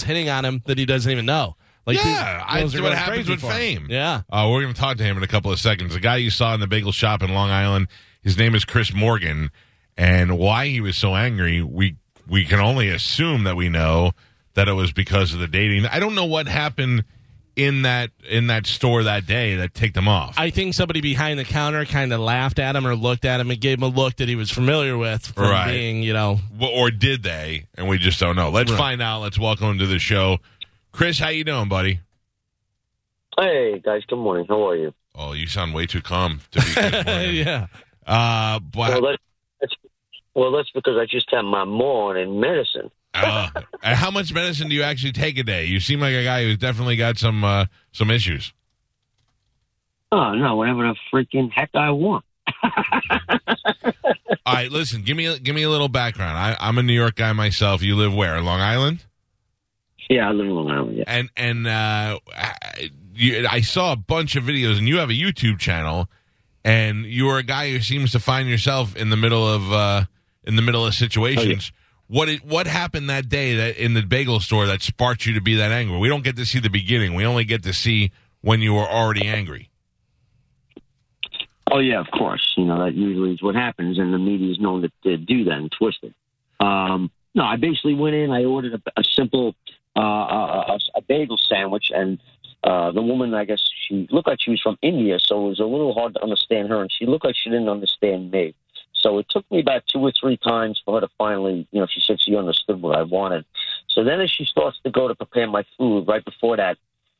hitting on him that he doesn't even know. Like yeah, I, that's what happens with fame. Yeah. Uh, we're going to talk to him in a couple of seconds. The guy you saw in the bagel shop in Long Island, his name is Chris Morgan, and why he was so angry, we we can only assume that we know that it was because of the dating. I don't know what happened in that in that store that day that ticked him off. I think somebody behind the counter kind of laughed at him or looked at him and gave him a look that he was familiar with from Right. being, you know, W- or did they? And we just don't know. Let's Right. find out. Let's welcome him to the show. Chris, how you doing, buddy? Hey guys, good morning. How are you? Oh, you sound way too calm to be. Yeah. Uh, but, Well, that's, that's well, that's because I just had my morning medicine. Uh, how much medicine do you actually take a day? You seem like a guy who's definitely got some uh, some issues. Oh no, whatever the freaking heck I want. All right, listen, give me a, give me a little background. I, I'm a New York guy myself. You live where? Long Island? Yeah, I live in Long Island. Yeah. And and uh, I- you, I saw a bunch of videos, and you have a YouTube channel, and you are a guy who seems to find yourself in the middle of uh, in the middle of situations. What it, what happened that day that in the bagel store that sparked you to be that angry? We don't get to see the beginning. We only get to see when you were already angry. Oh yeah, of course. You know that usually is what happens, and the media is known to, to do that and twist it. Um, no, I basically went in. I ordered a, a simple uh, a, a, a bagel sandwich, and uh, the woman, I guess she looked like she was from India, so it was a little hard to understand her, and she looked like she didn't understand me. So it took me about two or three times for her to finally, you know, she said she understood what I wanted. So then, as she starts to go to prepare my food, right before that,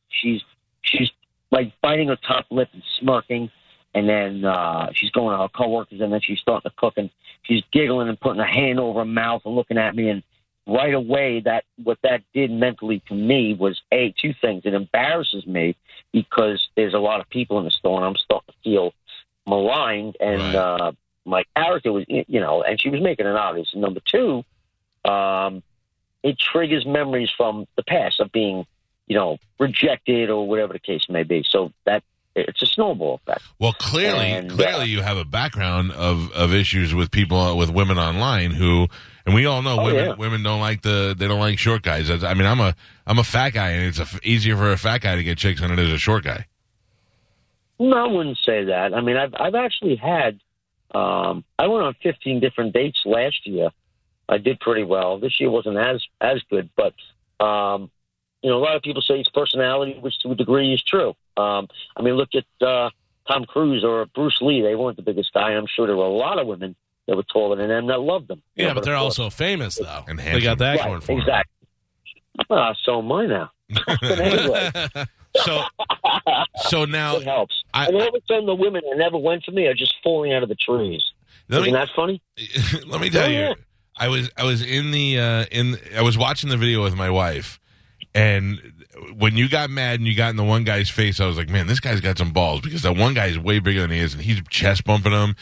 she's she's like biting her top lip and smirking and then uh, she's going to her coworkers, and then she's starting to cook, and she's giggling and putting her hand over her mouth and looking at me, and right away, that what that did mentally to me was a two things. It embarrasses me because there's a lot of people in the store, and I'm starting to feel maligned, and Right. uh, my character was, you know, and she was making it obvious. And number two, um, it triggers memories from the past of being, you know, rejected or whatever the case may be. So that it's a snowball effect. Well, clearly, And, uh, clearly, you have a background of, of issues with people with women online who, and we all know Oh, women yeah. women don't like the they don't like short guys. I mean, I'm a I'm a fat guy, and it's a, easier for a fat guy to get chicks than it is a short guy. No, I wouldn't say that. I mean, I've I've actually had. Um, I went on 15 different dates last year. I did pretty well. This year wasn't as as good, but um, you know, a lot of people say his personality, which to a degree is true. Um, I mean, look at uh, Tom Cruise or Bruce Lee. They weren't the biggest guy. I'm sure there were a lot of women that were taller than them that loved them. You Yeah, know, but they're course- also famous though. And they got that right, going for 'em. exactly. Uh, so am I now. But anyway, So so now it helps. I- and all of a sudden, the women that never went for me are just falling out of the trees. Isn't that funny? let me tell Oh, you, yeah. I was I was in the uh, in I was watching the video with my wife, and when you got mad and you got in the one guy's face, I was like, man, this guy's got some balls because that one guy is way bigger than he is, and he's chest bumping him.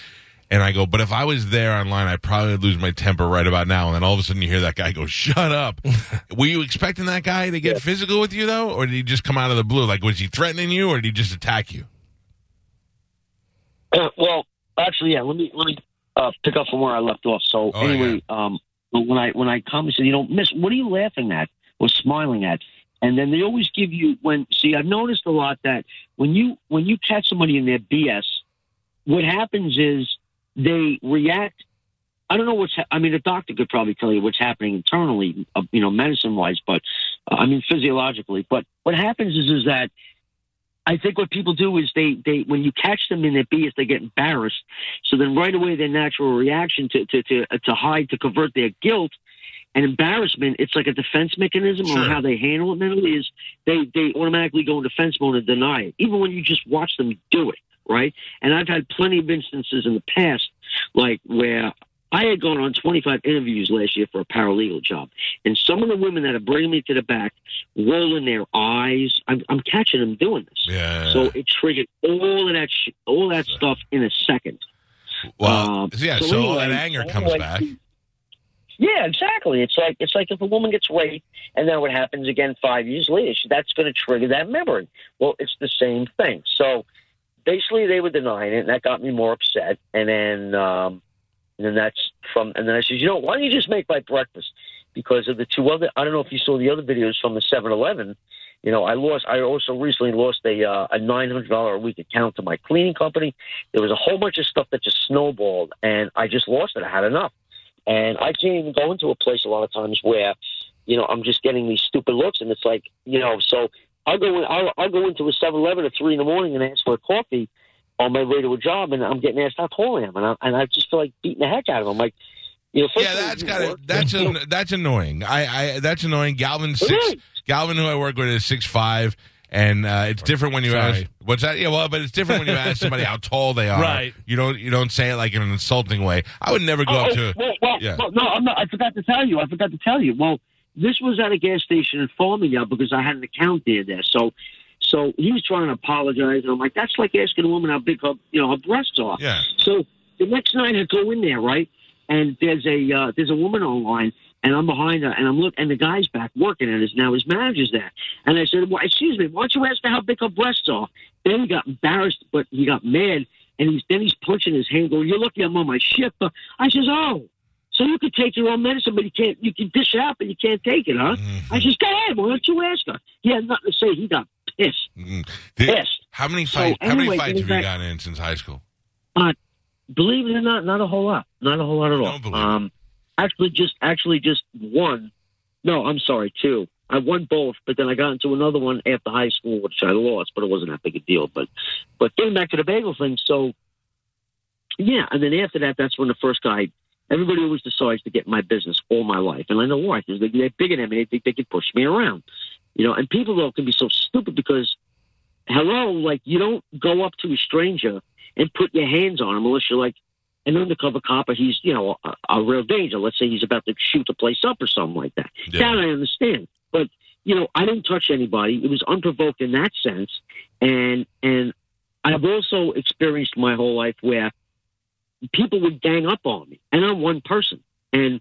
And I go, but if I was there online, I'd probably lose my temper right about now. And then all of a sudden, you hear that guy go, "Shut up!" Were you expecting that guy to get physical with you though, or did he just come out of the blue? Like, was he threatening you, or did he just attack you? Uh, well, actually, yeah. Let me let me uh, pick up from where I left off. So Oh, anyway, um, when I when I come and said, you know, Miss, what are you laughing at or smiling at? And then they always give you when. See, I've noticed a lot that when you when you catch somebody in their BS, what happens is they react. I don't know what's. Ha- I mean, a doctor could probably tell you what's happening internally, uh, you know, medicine wise, but uh, I mean physiologically. But what happens is is that I think what people do is they, they when you catch them in their BS, they get embarrassed. So then right away, their natural reaction to to to, uh, to hide to convert their guilt and embarrassment, it's like a defense mechanism Sure. on how they handle it mentally. Is they they automatically go in defense mode and deny it, even when you just watch them do it, right? And I've had plenty of instances in the past, like where. I had gone on 25 interviews last year for a paralegal job, and some of the women that are bringing me to the back, rolling their eyes, I'm, I'm catching them doing this. Yeah. So it triggered all of that, sh- all that stuff in a second. well, um, yeah. So, so all that anger comes anyway- back. Yeah, exactly. It's like it's like if a woman gets raped, and then what happens again five years later? That's going to trigger that memory. Well, it's the same thing. So basically, they were denying it, and that got me more upset. And then, um, and then that's from. And then I said, you know, why don't you just make my breakfast? because of the two other. I don't know if you saw the other videos from the 7-Eleven. You know, I lost. I also recently lost a uh, a nine hundred dollar a week account to my cleaning company. There was a whole bunch of stuff that just snowballed, and I just lost it. I had enough, and I can't even go into a place a lot of times where, you know, I'm just getting these stupid looks, and it's like, you know, so I'll go in. I'll, I'll go into a 7-Eleven at three in the morning and ask for a coffee on my way to a job, and I'm getting asked how tall I am, and I, and I just feel like beating the heck out of them. Like, you know, Yeah, that's got work, that's an, that's annoying. I, I that's annoying. Galvin six. Galvin, who I work with, is six five, and uh, it's different when you Sorry. ask what's that? Yeah, well, but it's different when you ask somebody how tall they are. Right. You don't you don't say it like in an insulting way. I would never go Oh, up oh, to. well, well, yeah. well, no, I'm not, I forgot to tell you. I forgot to tell you. Well, this was at a gas station in Farmingdale because I had an account there. There, so, so he was trying to apologize, and I'm like, that's like asking a woman how big her, you know, her breasts are. Yeah. So the next night I go in there, right, and there's a uh, there's a woman online, and I'm behind her, and I'm look, and the guy's back working, and his now his manager's there, and I said, well, excuse me, why don't you ask her how big her breasts are? Then he got embarrassed, but he got mad, and he's then he's punching his hand, going, "You're lucky I'm on my ship." I says, "Oh." So you can take your own medicine, but you can't. You can dish it out, but you can't take it, huh? Mm-hmm. I says, "Go ahead. Why don't you ask her?" He had nothing to say. He got pissed. Mm. Did- Pissed. how many So, fights? how anyway, many fights have you gotten in since high school? believe it or not, not a whole lot. Not a whole lot at all. Don't believe it. um, actually, just actually just one. No, I'm sorry, two. I won both, but then I got into another one after high school, which I lost, but it wasn't that big a deal. But but getting back to the bagel thing, so yeah, and then after that, that's when the first guy. Everybody always decides to get my business all my life, and I know why because they, they're bigger than me. They think they can push me around, you know. And people though can be so stupid because, hello, like you don't go up to a stranger and put your hands on him unless you're like an undercover cop or he's, you know, a, a real danger. Let's say he's about to shoot the place up or something like that. Yeah. That I understand. But, you know, I didn't touch anybody. It was unprovoked in that sense. And and I've also experienced my whole life where people would gang up on me. And I'm one person. And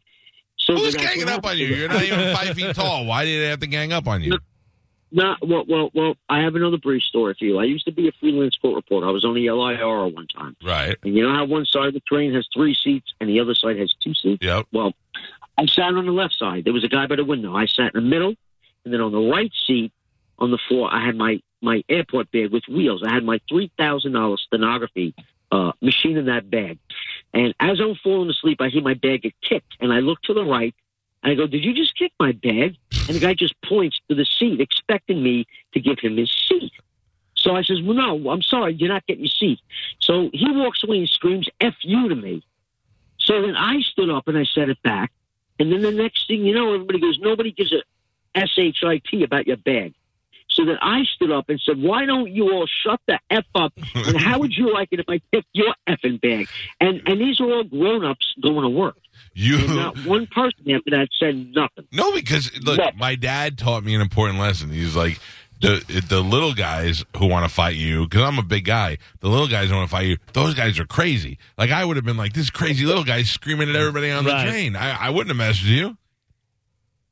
so Who's ganging up on you? You're not even five feet tall. Why did they have to gang up on you? No, well, well, well. I have another brief story for you. I used to be a freelance court reporter. I was on the LIRR one time, Right. and you know how one side of the train has three seats and the other side has two seats. Yep. Well, I sat on the left side. There was a guy by the window. I sat in the middle, and then on the right seat, on the floor, I had my my airport bag with wheels. I had my three thousand dollars stenography uh, machine in that bag. And as I'm falling asleep, I hear my bag get kicked, and I look to the right. And I go, "Did you just kick my bag?" And the guy just points to the seat, expecting me to give him his seat. So I says, "Well, no, I'm sorry, you're not getting your seat." So he walks away and screams "F you" to me. So then I stood up and I said it back. And then the next thing you know, everybody goes, nobody gives a S-H-I-T about your bag. So then I stood up and said, why don't you all shut the F up? And how would you like it if I picked your effing bag? And and these are all grown-ups going to work. You And not one person after that said nothing. No, because look, my dad taught me an important lesson. He's like the the little guys who want to fight you because I'm a big guy. The little guys who want to fight you. Those guys are crazy. Like I would have been like this crazy little guy screaming at everybody on the Right. train. I, I wouldn't have with you.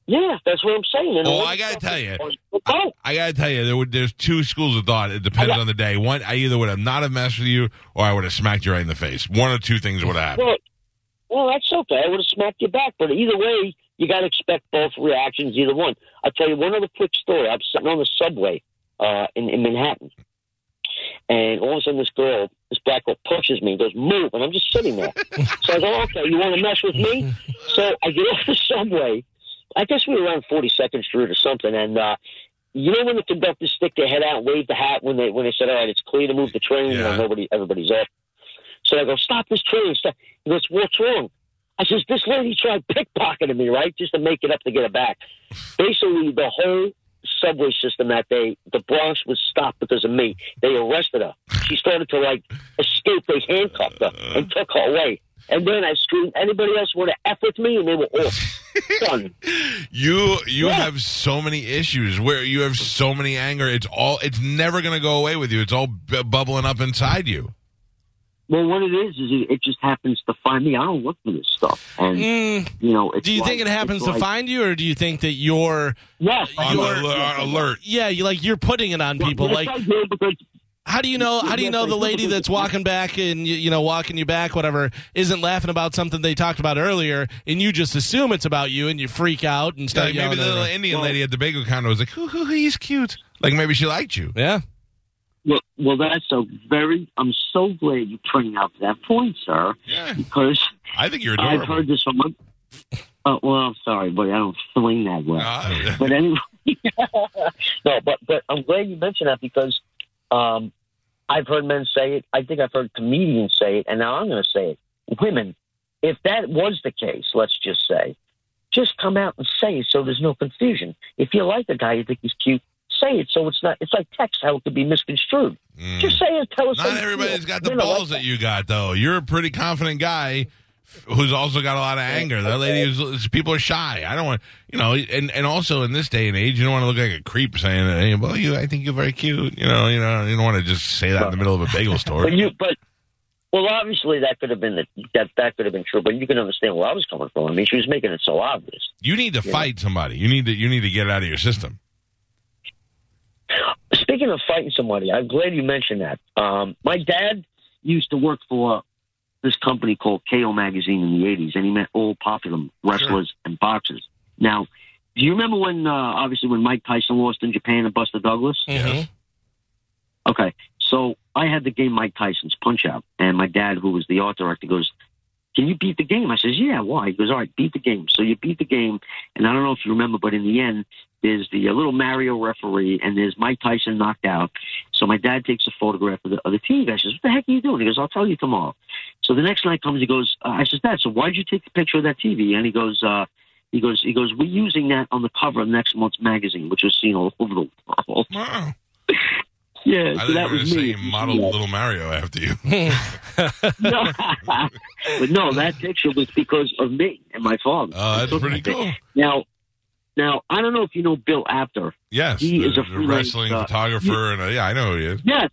Yeah, that's what I'm saying. And Oh, I gotta tell you. Oh, I gotta tell you, there would, there's two schools of thought. It depends got- on the day. One, I either would have not have messed with you, or I would have smacked you right in the face. One or two things would have happened. well, well, that's okay. I would have smacked you back. But either way, you got to expect both reactions, either one. I'll tell you one other quick story. I'm sitting on the subway uh, in, in Manhattan. And all of a sudden, this girl, this black girl, pushes me and goes, move. And I'm just sitting there. so I go, okay, you want to mess with me? So I get off the subway. I guess we were around 42nd Street or something. And, uh, you know, when the conductors stick their head out and wave the hat when they when they said, all right, it's clear to move the train, you know, nobody, everybody's off. So I go, stop this train. Stop. He goes, what's wrong? I says, this lady tried pickpocketing me, right, just to make it up to get it back. Basically, the whole subway system that day, the Bronx was stopped because of me. They arrested her. She started to like escape. They handcuffed her and took her away. And then I screamed, anybody else want to F with me? And they were off. Done. You you Yeah. have so many issues where you have so many anger. It's all. It's never gonna go away with you. It's all bu- bubbling up inside you. Well, what it is, is it, it just happens to find me. I don't look for this stuff. And, Mm, you know, it's do you like- think it happens to like- find you, or do you think that you're, Yes. On You're- alert, alert. yeah, you like you're putting it on people? Yes, Like, I do because How do you know? How do you know the lady that's walking back and you, you know walking you back, whatever, isn't laughing about something they talked about earlier, and you just assume it's about you, and you freak out and start Like maybe the little her. Indian lady at the bagel counter was like, "Hoo hoo, hoo, he's cute." Like maybe she liked you. Yeah, Well, well, that's a very. I'm so glad you pointed out that point, sir, Yeah, because I think you're I've adorable. heard this from. Uh, well, I'm sorry, but I don't swing that well. Uh, but anyway, no, but but I'm glad you mentioned that because um, I've heard men say it. I think I've heard comedians say it, and now I'm going to say it. Women, if that was the case, let's just say, just come out and say it so there's no confusion. If you like a guy, you think he's cute, say it so it's not. It's like text how it could be misconstrued. mm. Just say it. Tell us. Not everybody's got the are like balls that you got, though. You're a pretty confident guy who's also got a lot of anger. That lady is people are shy. I don't want you know, and and also in this day and age, you don't want to look like a creep saying, "Hey, well, you, I think you're very cute." You know, you know, you don't want to just say that in the middle of a bagel store. But you, but well, obviously that could have been the, that that could have been true. But you can understand where I was coming from. I mean, she was making it so obvious. You need to Yeah. fight somebody. You need to you need to get it out of your system. Speaking of fighting somebody, I'm glad you mentioned that. Um, my dad used to work for this company called KO Magazine in the 80s, and he met all popular wrestlers and boxers. Now, do you remember when, uh, obviously, when Mike Tyson lost in Japan to Buster Douglas? Mhm. Okay, so I had the game Mike Tyson's Punch Out, and my dad, who was the art director, goes, "Can you beat the game?" I says, "Yeah, why?" He goes, "All right, beat the game." So you beat the game, and I don't know if you remember, but in the end, there's the uh, little Mario referee, and there's Mike Tyson knocked out. So my dad takes a photograph of the, of the TV guy. Says, "What the heck are you doing?" He goes, "I'll tell you tomorrow." So the next night comes, he goes, uh, "I says, Dad, so why'd you take the picture of that TV?" And he goes, uh, "He goes, he goes, we're using that on the cover of next month's magazine, which was seen all over the world." Wow. Yeah, I so think that you was going me. to say you modeled Little Mario after you. no. but no, that picture was because of me and my father. Oh, I that's pretty that cool. Now, now I don't know if you know Bill Apter. Yes, He the, is a wrestling uh, photographer, and uh, yeah, I know who he is. Yes,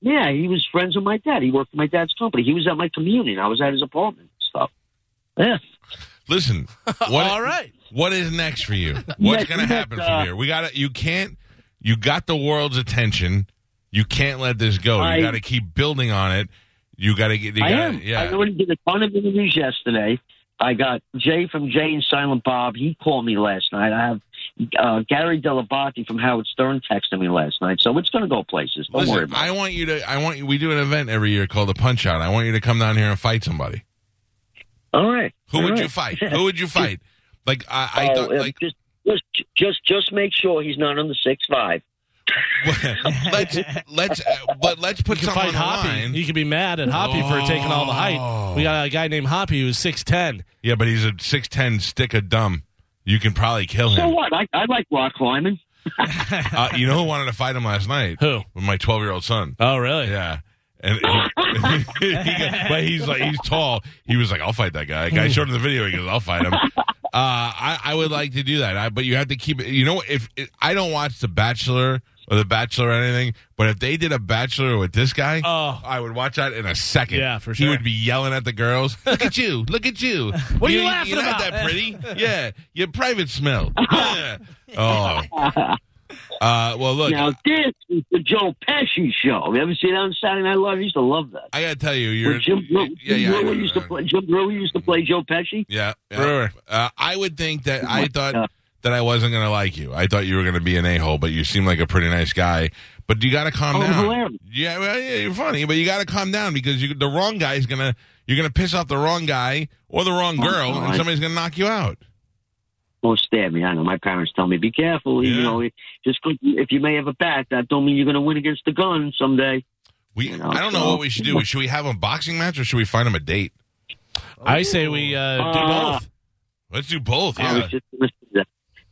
yeah, he was friends with my dad. He worked for my dad's company. He was at my communion. I was at his apartment and stuff. Yeah. Listen, what, All right. what is next for you? What's Next- going to happen next, from uh, here? We got to You can't. You got the world's attention. You can't let this go. I- you got to keep building on it. You got to get. You I gotta, am. Yeah. I already did a ton of interviews yesterday. I got Jay from Jay and Silent Bob. He called me last night. I have uh, Gary Dell'Abate from Howard Stern texted me last night. So it's going to go places. Don't worry Listen, about I it. want you to. I want you. We do an event every year called the Punch Out. I want you to come down here and fight somebody. All right. Who All would you fight? Who would you fight? Like I, I oh, thought. uh, Like just, just, just, just make sure he's not on the six five. let's let's. uh, But let's put You can something fight on the Hoppy. line. You can be mad at Hoppy for taking all the height. We got a guy named Hoppy who's six ten. Yeah, but he's a six ten stick of dumb. You can probably kill him. So what? I, I like rock climbing. Uh, you know who wanted to fight him last night? Who? With my twelve year old son. Oh, really? Yeah. And he, he got- but he's like he's tall. He was like, "I'll fight that guy." Guy showed him the video. He goes, "I'll fight him." Uh, I I would like to do that, I, but you have to keep it. You know, if I don't watch The Bachelor or The Bachelor or anything, but if they did a Bachelor with this guy, Oh. I would watch that in a second. Yeah, for sure. He would be yelling at the girls. Look at you! Look at you! What are you You- laughing You're not about?" that pretty. Yeah, your private smell. Yeah. Oh. Uh, well, look. now this is the Joe Pesci show. You ever seen that on Saturday Night Live? I used to love that. I gotta tell you, you're. When Jim, Breuer- yeah, yeah, Breuer know, used to play. Jim Breuer used to play Joe Pesci. Yeah, yeah. Breuer. Uh, I would think that I thought Yeah. That I wasn't going to like you. I thought you were going to be an a hole, but you seem like a pretty nice guy. But you got to calm Oh, down. hilarious. Yeah, well, yeah, you're funny, but you got to calm down because you, the wrong guy is gonna you're gonna piss off the wrong guy or the wrong Oh, girl, and somebody's gonna knock you out. Don't stab me. I know. My parents tell me, be careful. Yeah. You know, just 'cause- if you may have a bat, that don't mean you're going to win against the gun someday. We You know, I don't know what we should do. Should we have a boxing match or should we find him a date? I say we uh, do Uh, both. Let's do both. I Yeah.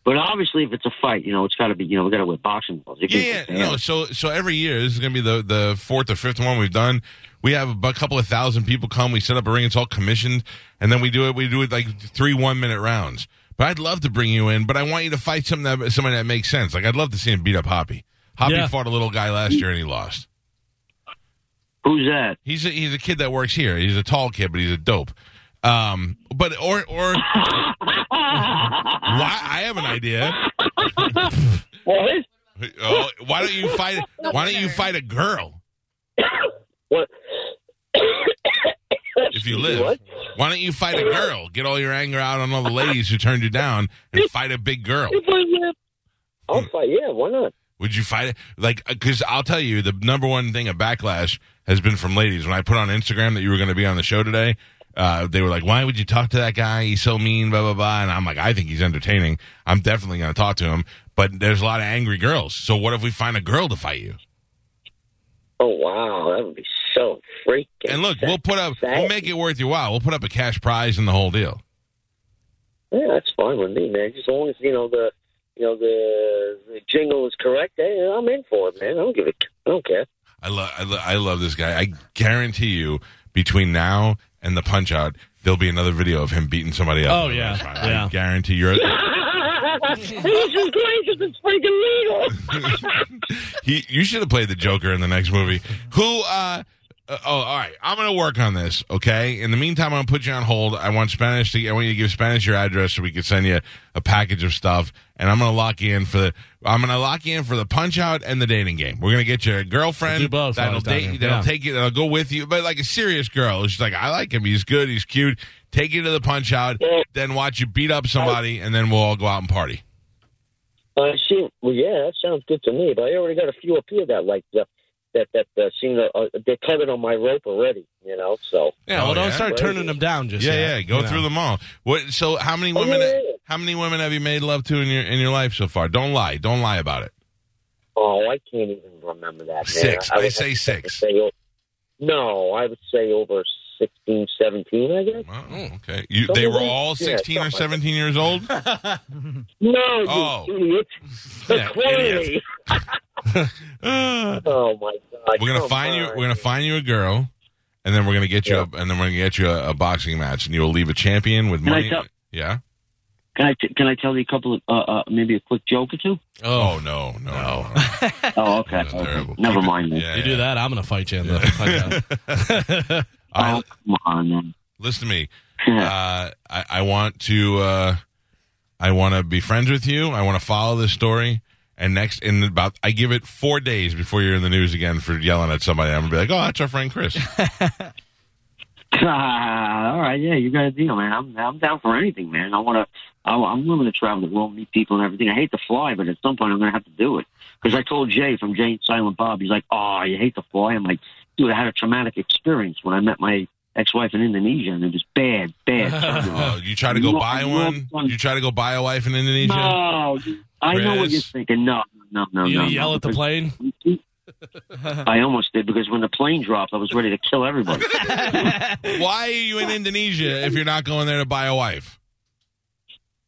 But obviously, if it's a fight, you know, it's got to be. You know, we got to wear boxing gloves. You Yeah, yeah, no. So, so every year this is going to be the the fourth or fifth one we've done. We have a couple of thousand people come. We set up a ring. It's all commissioned, and then we do it. We do it like three one minute rounds. But I'd love to bring you in. But I want you to fight something that somebody that makes sense. Like I'd love to see him beat up Hoppy. Hoppy Yeah. fought a little guy last year and he lost. Who's that? He's a, he's a kid that works here. He's a tall kid, but he's a dope. Um, but or or why I have an idea. What? Oh, why don't you fight? Why don't you fight a girl? What? if you live, what? why don't you fight a girl? Get all your anger out on all the ladies who turned you down and fight a big girl. I live, I'll hmm. fight. Yeah, why not? Would you fight it? Like, uh, because I'll tell you, the number one thing of backlash has been from ladies. When I put on Instagram that you were going to be on the show today, uh, they were like, "Why would you talk to that guy? He's so mean." Blah blah blah. And I'm like, I think he's entertaining. I'm definitely going to talk to him. But there's a lot of angry girls. So what if we find a girl to fight you? Oh wow, that would be so freaking. And look, we'll put up, we'll make it worth your while. We'll put up a cash prize and the whole deal. Yeah, that's fine with me, man. Just as long as you know the, you know the, the jingle is correct. Hey, I'm in for it, man. I don't give a, I don't care. I love, I, lo- I love this guy. I guarantee you, between now and the punch out, there'll be another video of him beating somebody up. Oh, yeah. I Yeah. guarantee you're. this is great because it's freaking legal. he, you should have played the Joker in the next movie. Who? uh uh, oh, all right. I'm going to work on this. Okay. In the meantime, I'm going to put you on hold. I want Spanish to. I want you to give Spanish your address so we can send you a package of stuff. And I'm going to lock you in for the. I'm going to lock you in for the punch out and the dating game. We're going to get you a girlfriend We'll both while that'll date. here. That'll Yeah. take you. That'll go with you. But like a serious girl. She's like, I like him. He's good. He's cute. Take you to the punch out. Yeah. Then watch you beat up somebody, and then we'll all go out and party. Uh, see, well, yeah, that sounds good to me. But I already got a few up here that like uh, that that uh, seem uh, uh, they're covered on my rope already. You know, so Yeah, Oh, well, don't yeah? start turning them down just Yeah, yet, yeah. Go you know. through them all. What? So, how many Oh, women? yeah. How many women have you made love to in your in your life so far? Don't lie. Don't lie about it. oh, I can't even remember that. Man. Six. I, I say six. Say, no, I would say over 16, 17, I guess. Oh, okay. You, they were them- all yeah, sixteen or something like seventeen years old. No, you Oh. idiot. Yeah, Clearly. Uh, Oh my God! we're gonna come find you. We're gonna find you a girl, and then we're gonna get you. Yeah. A, and then we're gonna get you a, a boxing match, and you'll leave a champion with Can I money. tell- yeah. Can I t- can I tell you a couple of uh, uh, maybe a quick joke or two? Oh, no, no, no. no. Oh, okay. That's okay. terrible. Never Keep mind then. Yeah, You yeah. do that, I'm going to fight you in the. All right, Oh, come on, man. listen to me. uh, I, I want to uh, I want to be friends with you. I want to follow this story. And next, in about, I give it four days before you're in the news again for yelling at somebody. I'm gonna be like, oh, that's our friend Chris. Ah, all right, yeah, you got a deal, man. I'm I'm down for anything, man. I want to. I'm willing to travel the world, meet people, and everything. I hate to fly, but at some point I'm going to have to do it. Because I told Jay from Jay and Silent Bob, he's like, "Oh, you hate to fly." I'm like, "Dude, I had a traumatic experience when I met my ex-wife in Indonesia, and it was bad, bad." Oh, you try to go No, buy no, one? no. You try to go buy a wife in Indonesia? no, I know what you're thinking. No, no, no, you no. gonna yell no, at the plane? I almost did because when the plane dropped, I was ready to kill everybody. Why are you in Indonesia if you're not going there to buy a wife?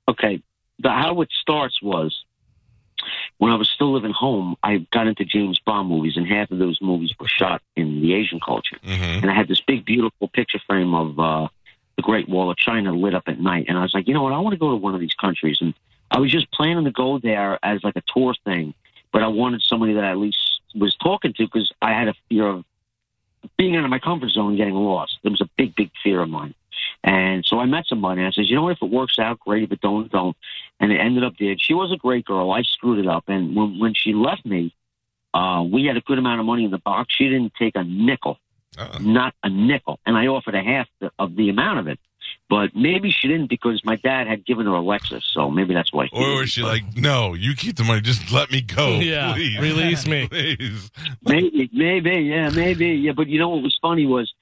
okay, the, how it starts was when I was still living home. I got into James Bond movies, and half of those movies were shot in the Asian culture. Mm-hmm. And I had this big, beautiful picture frame of uh, the Great Wall of China lit up at night. And I was like, you know what? I want to go to one of these countries. And I was just planning to go there as like a tour thing, but I wanted somebody that I at least was talking to because I had a fear of being out of my comfort zone and getting lost. It was a big, big fear of mine. And so I met somebody and I said, you know what? If it works out, great. If it don't, don't. And it ended up there. She was a great girl. I screwed it up. And when, when she left me, uh, we had a good amount of money in the box. She didn't take a nickel Uh, not a nickel. And I offered a half the, of the amount of it. But maybe she didn't because my dad had given her a Lexus. So maybe that's why. She or was she But like, no, you keep the money. Just let me go. Yeah, please. release me. Please. Maybe, maybe, yeah, maybe. Yeah, but you know what was funny was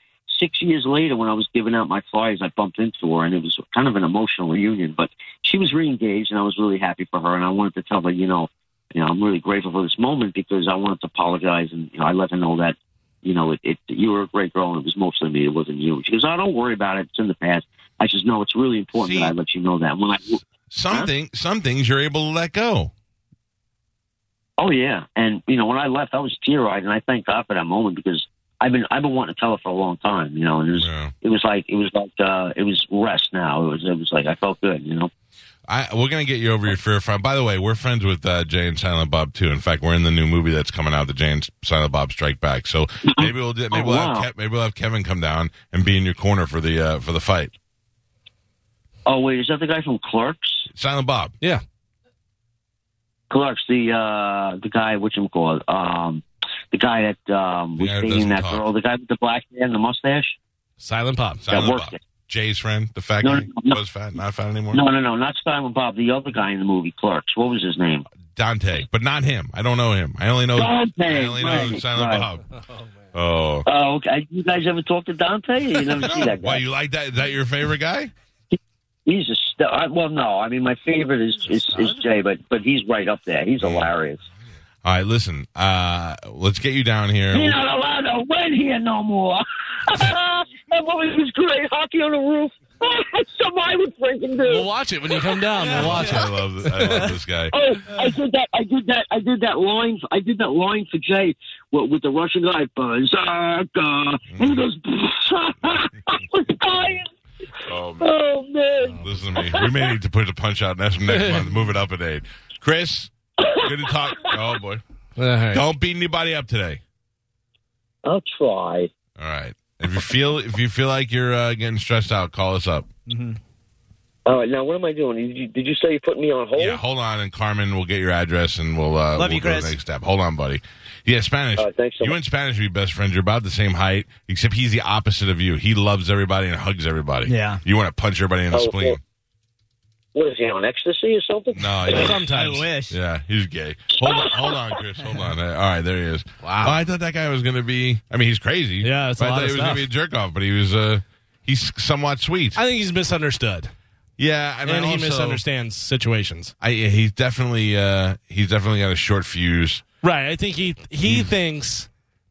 six years later when I was giving out my flyers, I bumped into her and it was kind of an emotional reunion. But she was re-engaged and I was really happy for her. And I wanted to tell her, you know, you know, I'm really grateful for this moment because I wanted to apologize and you know, I let her know that, you know, it, it you were a great girl and it was mostly me, it wasn't you. She goes, "Oh, don't worry about it. It's in the past." I says, "No, it's really important See- that I let you know that." When I, Something, some things you're able to let go. oh yeah, and you know, when I left, I was tear-eyed, and I thank God for that moment because I've been I've been wanting to tell it for a long time, you know, and it was Yeah. it was like it was like uh, it was rest now. It was it was like I felt good, you know. I, we're gonna get you over your fear of fire. By the way, we're friends with uh, Jay and Silent Bob too. In fact, we're in the new movie that's coming out, the Jay and Silent Bob Strike Back. So maybe we'll do, maybe Oh, we'll wow. have Kev, maybe we'll have Kevin come down and be in your corner for the uh, for the fight. Oh wait, is that the guy from Clerks? Silent Bob. Yeah. Clerks, the uh, the guy which I'm called, um, the guy that um, The was guy that that talk. girl, the guy with the black hair and the mustache. Silent Bob. Silent worked Bob. it. Jay's friend, the fat No, guy, no. was fat, not fat anymore. No, no, no, not Silent Bob. The other guy in the movie, Clerks. What was his name? Dante, but not him. I don't know him. I only know. Dante, I only know right, Silent right. Bob. Oh, Oh, okay. You guys ever talk to Dante? You never see that guy. why you like that? Is that your favorite guy? He's a st- I, well, no. I mean, my favorite is, is is Jay, but but he's right up there. He's hilarious. All right, listen. Uh, let's get you down here. He's not allowed to win here no more. that movie was great. Hockey on the roof. Something I would freaking do. We'll watch it when you come down. We'll watch I it. love. I love this guy. Oh, I did that. I did that. I did that line. I did that line for Jay with, with the Russian guy, Berserker, and he goes. I was dying. Oh, man. Oh man. Listen to me. We may need to put a punch out next next month. Move it up a day. Chris, good to talk. Oh boy, All right. don't beat anybody up today. I'll try. All right. If you feel if you feel like you're uh, getting stressed out, call us up. Mm-hmm. All right. Now, what am I doing? Did you, did you say you put me on hold? Yeah, hold on, and Carmen will get your address, and we'll uh, Love we'll you, go Chris. the next step. Hold on, buddy. Yeah, Spanish. All right, thanks so you much. and Spanish are your best friends. You're about the same height, except he's the opposite of you. He loves everybody and hugs everybody. Yeah. You want to punch everybody in the Oh, spleen. well- What is he on ecstasy or something? No, yeah. Sometimes. I wish. Yeah, he's gay. Hold on, hold on, Chris. Hold on. All right, there he is. Wow. Oh, I thought that guy was going to be. I mean, he's crazy. Yeah, that's a but I lot thought of he was going to be a jerk off, but he was. uh He's somewhat sweet. I think he's misunderstood, yeah, and, and he also- misunderstands situations. I, he's definitely. uh He's definitely got a short fuse. Right. I think he he thinks